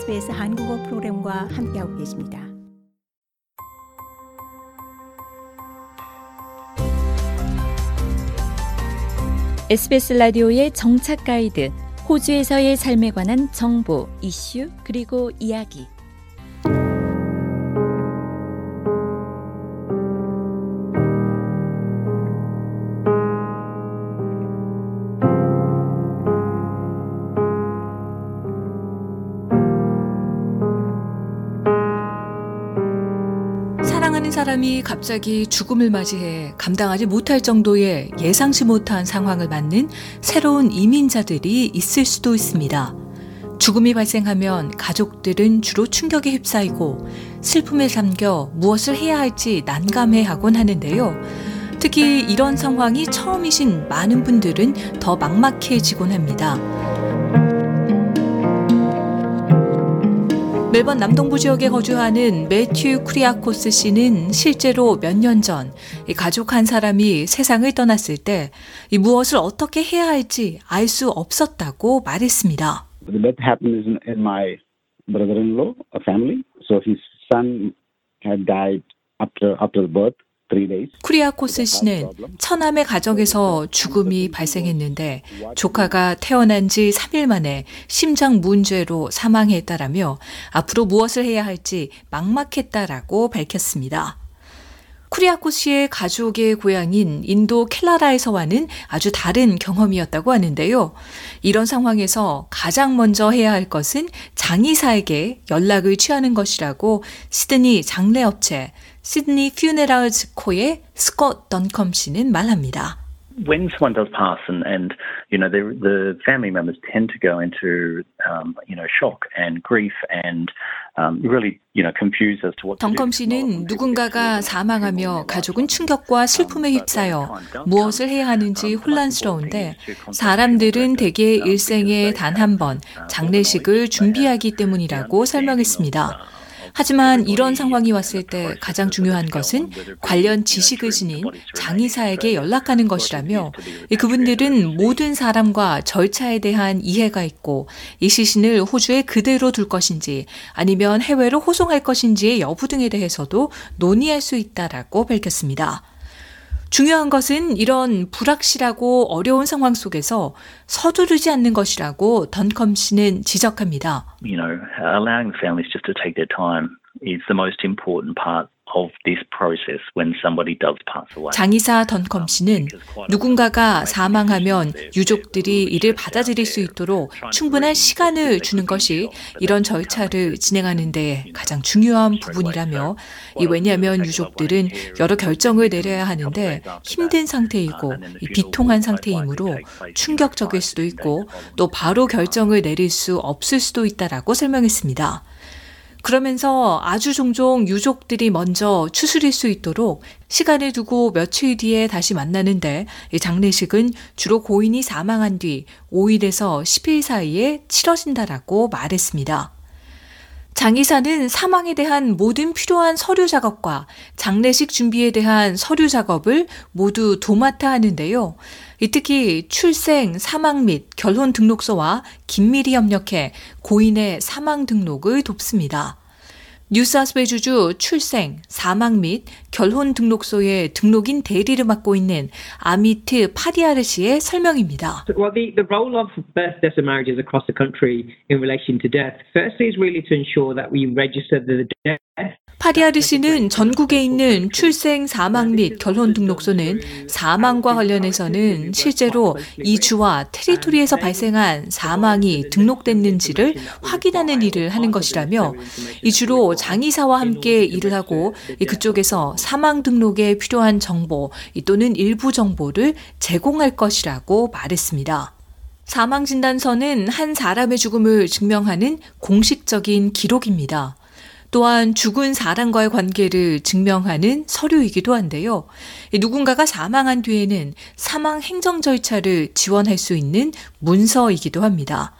SBS 한국어 프로그램과 함께하고 계십니다. SBS 라디오의 정착 가이드, 호주에서의 삶에 관한 정보, 이슈, 그리고 이야기. 사람이 갑자기 죽음을 맞이해 감당하지 못할 정도의 예상치 못한 상황을 맞는 새로운 이민자들이 있을 수도 있습니다. 죽음이 발생하면 가족들은 주로 충격에 휩싸이고 슬픔에 잠겨 무엇을 해야 할지 난감해 하곤 하는데요. 특히 이런 상황이 처음이신 많은 분들은 더 막막해지곤 합니다. 멜번 남동부 지역에 거주하는 매튜 크리아코스 씨는 실제로 몇 년 전 가족 한 사람이 세상을 떠났을 때 무엇을 어떻게 해야 할지 알 수 없었다고 말했습니다. The death happened in my brother-in-law, a family. So his son had died after after birth. 쿠리아코스 씨는 처남의 가정에서 죽음이 발생했는데 조카가 태어난 지 3일 만에 심장 문제로 사망했다라며 앞으로 무엇을 해야 할지 막막했다라고 밝혔습니다. 쿠리아코 씨의 가족의 고향인 인도 켈라라에서와는 아주 다른 경험이었다고 하는데요. 이런 상황에서 가장 먼저 해야 할 것은 장의사에게 연락을 취하는 것이라고 시드니 장례업체 시드니 퓨네랄즈 코의 스콧 던컴 씨는 말합니다. when someone does pass and, and you know the, the family members tend to go into um, you know shock and grief and um, really you know confused as to what 덩컴 씨는 누군가가 사망하며 가족은 충격과 슬픔에 휩싸여 무엇을 해야 하는지 혼란스러운데 사람들은 대개 일생에 단 한 번 장례식을 준비하기 때문이라고 설명했습니다. 하지만 이런 상황이 왔을 때 가장 중요한 것은 관련 지식을 지닌 장의사에게 연락하는 것이라며 그분들은 모든 사람과 절차에 대한 이해가 있고 이 시신을 호주에 그대로 둘 것인지 아니면 해외로 호송할 것인지의 여부 등에 대해서도 논의할 수 있다라고 밝혔습니다. 중요한 것은 이런 불확실하고 어려운 상황 속에서 서두르지 않는 것이라고 던컴 씨는 지적합니다. You know, allowing families just to take their time is the most important part 장의사 던컴 씨는 누군가가 사망하면 유족들이 이를 받아들일 수 있도록 충분한 시간을 주는 것이 이런 절차를 진행하는 데 가장 중요한 부분이라며 왜냐하면 유족들은 여러 결정을 내려야 하는데 힘든 상태이고 비통한 상태이므로 충격적일 수도 있고 또 바로 결정을 내릴 수 없을 수도 있다라고 설명했습니다. 그러면서 아주 종종 유족들이 먼저 추스릴 수 있도록 시간을 두고 며칠 뒤에 다시 만나는데 장례식은 주로 고인이 사망한 뒤 5일에서 10일 사이에 치러진다라고 말했습니다. 장의사는 사망에 대한 모든 필요한 서류 작업과 장례식 준비에 대한 서류 작업을 모두 도맡아 하는데요. 특히 출생, 사망 및 결혼 등록서와 긴밀히 협력해 고인의 사망 등록을 돕습니다. 뉴사우스웨일스주 출생, 사망 및 결혼 등록소의 등록인 대리를 맡고 있는 아미트 파디아르 씨의 설명입니다. Well, the, the role of birth, deaths and marriages across the country in relation to death, firstly is really to ensure that we register the death 파디아르 씨는 전국에 있는 출생, 사망 및 결혼 등록소는 사망과 관련해서는 실제로 이 주와 territory에서 발생한 사망이 등록됐는지를 확인하는 일을 하는 것이라며 이 주로 장의사와 함께 일을 하고 그쪽에서 사망 등록에 필요한 정보 또는 일부 정보를 제공할 것이라고 말했습니다. 사망 진단서는 한 사람의 죽음을 증명하는 공식적인 기록입니다. 또한 죽은 사람과의 관계를 증명하는 서류이기도 한데요. 누군가가 사망한 뒤에는 사망 행정 절차를 지원할 수 있는 문서이기도 합니다.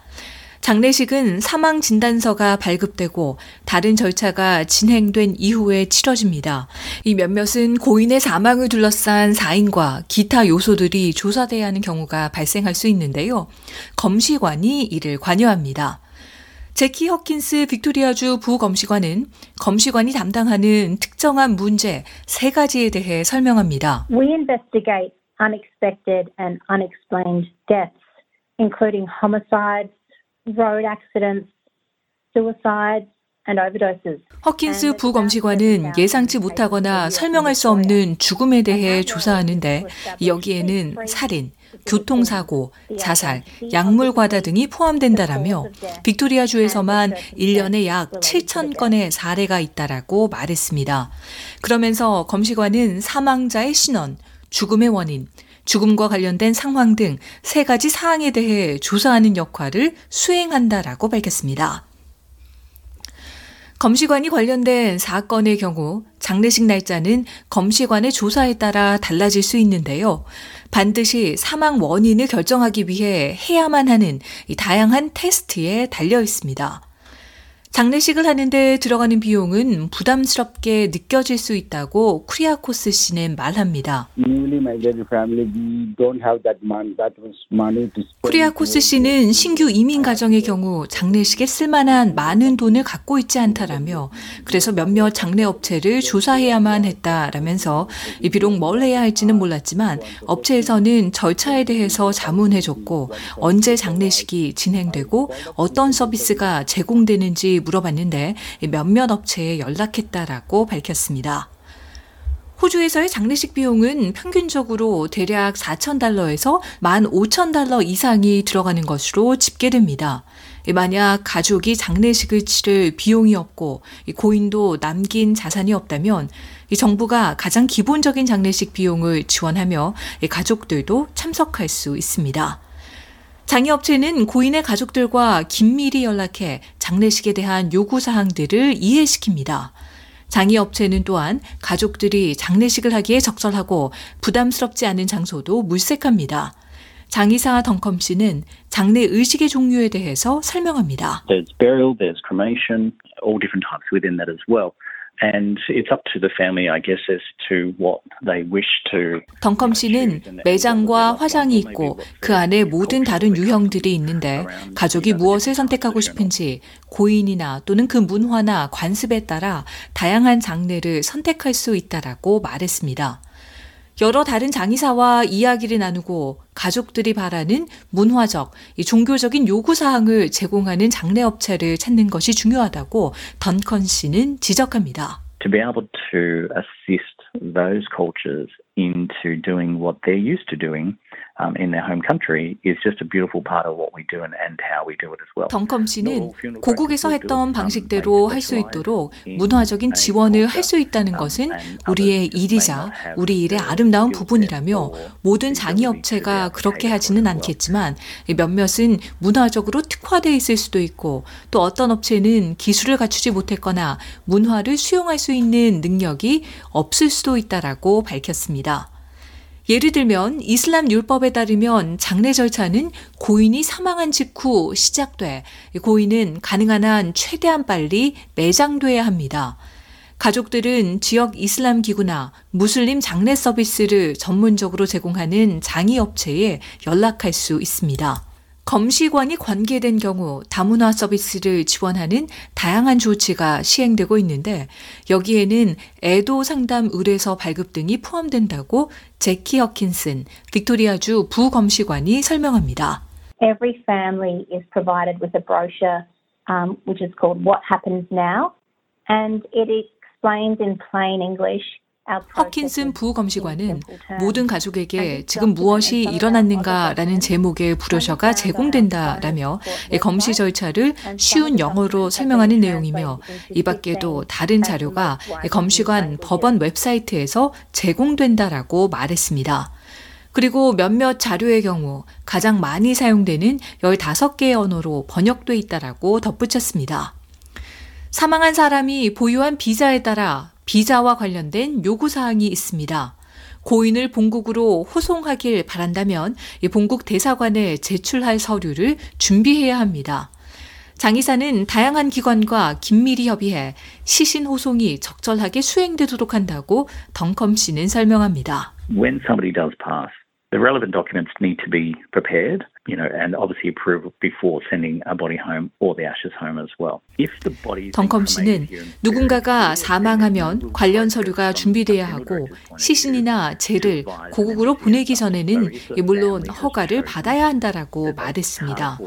장례식은 사망 진단서가 발급되고 다른 절차가 진행된 이후에 치러집니다. 이 몇몇은 고인의 사망을 둘러싼 사인과 기타 요소들이 조사돼야 하는 경우가 발생할 수 있는데요. 검시관이 이를 관여합니다. 제키 허킨스 빅토리아주 부검시관은 검시관이 담당하는 특정한 문제 세 가지에 대해 설명합니다. We investigate unexpected and unexplained deaths, including homicides, road accidents, suicides. 허킨스 부검시관은 예상치 못하거나 설명할 수 없는 죽음에 대해 조사하는데 여기에는 살인, 교통사고, 자살, 약물 과다 등이 포함된다라며 빅토리아 주에서만 1년에 약 7천 건의 사례가 있다라고 말했습니다. 그러면서 검시관은 사망자의 신원, 죽음의 원인, 죽음과 관련된 상황 등 세 가지 사항에 대해 조사하는 역할을 수행한다라고 밝혔습니다. 검시관이 관련된 사건의 경우 장례식 날짜는 검시관의 조사에 따라 달라질 수 있는데요. 반드시 사망 원인을 결정하기 위해 해야만 하는 다양한 테스트에 달려 있습니다. 장례식을 하는데 들어가는 비용은 부담스럽게 느껴질 수 있다고 쿠리아코스 씨는 말합니다. 쿠리아코스 씨는 신규 이민 가정의 경우 장례식에 쓸만한 많은 돈을 갖고 있지 않다라며 그래서 몇몇 장례 업체를 조사해야만 했다라면서 비록 뭘 해야 할지는 몰랐지만 업체에서는 절차에 대해서 자문해줬고 언제 장례식이 진행되고 어떤 서비스가 제공되는지 물어봤는데 몇몇 업체에 연락했다라고 밝혔습니다. 호주에서의 장례식 비용은 평균적으로 대략 4,000달러에서 15,000달러 이상이 들어가는 것으로 집계됩니다. 만약 가족이 장례식을 치를 비용이 없고 고인도 남긴 자산이 없다면 정부가 가장 기본적인 장례식 비용을 지원하며 가족들도 참석할 수 있습니다. 장애업체는 고인의 가족들과 긴밀히 연락해 장례식에 대한 요구사항들을 이해시킵니다. 장애업체는 또한 가족들이 장례식을 하기에 적절하고 부담스럽지 않은 장소도 물색합니다. 장의사 덩컴 씨는 장례 의식의 종류에 대해서 설명합니다. There's burial, there's cremation, all different types within that as well. And it's up to the family, I guess, as to what they wish to. 덩컴 씨는 매장과 화장이 있고 그 안에 모든 다른 유형들이 있는데 가족이 무엇을 선택하고 싶은지 고인이나 또는 그 문화나 관습에 따라 다양한 장르를 선택할 수 있다라고 말했습니다. 여러 다른 장의사와 이야기를 나누고 가족들이 바라는 문화적, 종교적인 요구 사항을 제공하는 장례 업체를 찾는 것이 중요하다고 던컨 씨는 지적합니다. To be able to assist those cultures into doing what they're used to doing um, in their home country is just a beautiful part of what we do and, and how we do it as well. 덩컴 씨는 고국에서 했던 방식대로 할 수 있도록 문화적인 지원을 할 수 있다는 것은 우리의 일이자 우리 일의 아름다운 부분이라며 모든 장의 업체가 그렇게 하지는 않겠지만 몇몇은 문화적으로 특화되어 있을 수도 있고 또 어떤 업체는 기술을 갖추지 못했거나 문화를 수용할 수 있는 능력이 없을 수도 있다라고 밝혔습니다. 예를 들면 이슬람 율법에 따르면 장례 절차는 고인이 사망한 직후 시작돼 고인은 가능한 한 최대한 빨리 매장돼야 합니다. 가족들은 지역 이슬람 기구나 무슬림 장례 서비스를 전문적으로 제공하는 장의 업체에 연락할 수 있습니다. 검시관이 관계된 경우 다문화 서비스를 지원하는 다양한 조치가 시행되고 있는데 여기에는 애도 상담 의뢰서 발급 등이 포함된다고 제키 허킨슨 빅토리아주 부검시관이 설명합니다. Every family is provided with a brochure um, which is called What Happens Now and it explains in plain English 허킨슨 부검시관은 모든 가족에게 지금 무엇이 일어났는가라는 제목의 브로셔가 제공된다라며 검시 절차를 쉬운 영어로 설명하는 내용이며 이 밖에도 다른 자료가 검시관 법원 웹사이트에서 제공된다라고 말했습니다. 그리고 몇몇 자료의 경우 가장 많이 사용되는 15개의 언어로 번역돼 있다라고 덧붙였습니다. 사망한 사람이 보유한 비자에 따라 비자와 관련된 요구사항이 있습니다. 고인을 본국으로 호송하길 바란다면 본국 대사관에 제출할 서류를 준비해야 합니다. 장의사는 다양한 기관과 긴밀히 협의해 시신 호송이 적절하게 수행되도록 한다고 덩컴 씨는 설명합니다. When somebody does pass, the relevant documents need to be prepared you know, and obviously approve before sending a body home or the ashes home as well. If the body 덩컴 씨는 누군가가 사망하면 관련 서류가 준비돼야 하고 시신이나 재를 고국으로 보내기 전에는 물론 허가를 받아야 한다라고 말했습니다.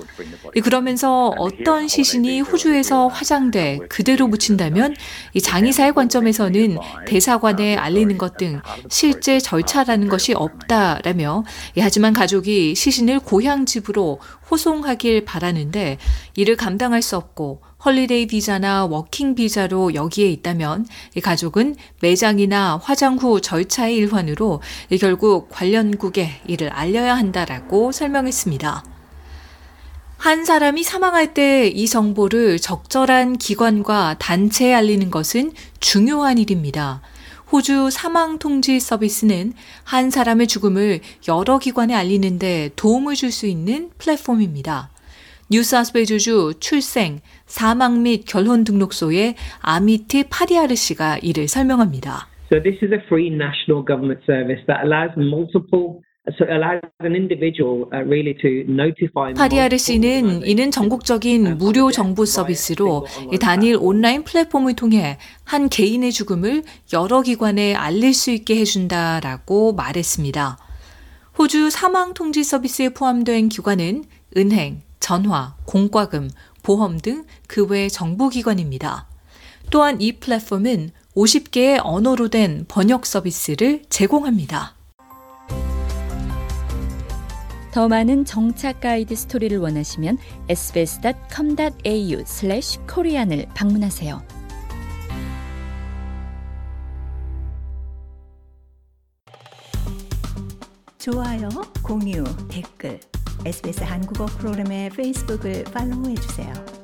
그러면서 어떤 시신이 호주에서 화장돼 그대로 묻힌다면 장의사의 관점에서는 대사관에 알리는 것 등 실제 절차라는 것이 없다라며 하지만 가족이 시신을 고향 집으로 호송하길 바라는데 이를 감당할 수 없고 holiday 비자나 working 비자로 여기에 있다면 이 가족은 매장이나 화장 후 절차의 일환으로 결국 관련국에 이를 알려야 한다라고 설명했습니다. 한 사람이 사망할 때 이 정보를 적절한 기관과 단체에 알리는 것은 중요한 일입니다. 호주 사망 통지 서비스는 한 사람의 죽음을 여러 기관에 알리는데 도움을 줄 수 있는 플랫폼입니다. 뉴사스웨이주주 출생, 사망 및 결혼 등록소의 아미티 파리아르 씨가 이를 설명합니다. So this is a free national government service that allows multiple 파리아르 씨는 이는 전국적인 무료 정보 서비스로 단일 온라인 플랫폼을 통해 한 개인의 죽음을 여러 기관에 알릴 수 있게 해준다라고 말했습니다. 호주 사망 통지 서비스에 포함된 기관은 은행, 전화, 공과금, 보험 등 그 외 정보기관입니다. 또한 이 플랫폼은 50개의 언어로 된 번역 서비스를 제공합니다. 더 많은 정착 가이드 스토리를 원하시면 sbs.com.au/korean을 방문하세요. 좋아요, 공유, 댓글, SBS 한국어 프로그램의 페이스북을 팔로우해 주세요.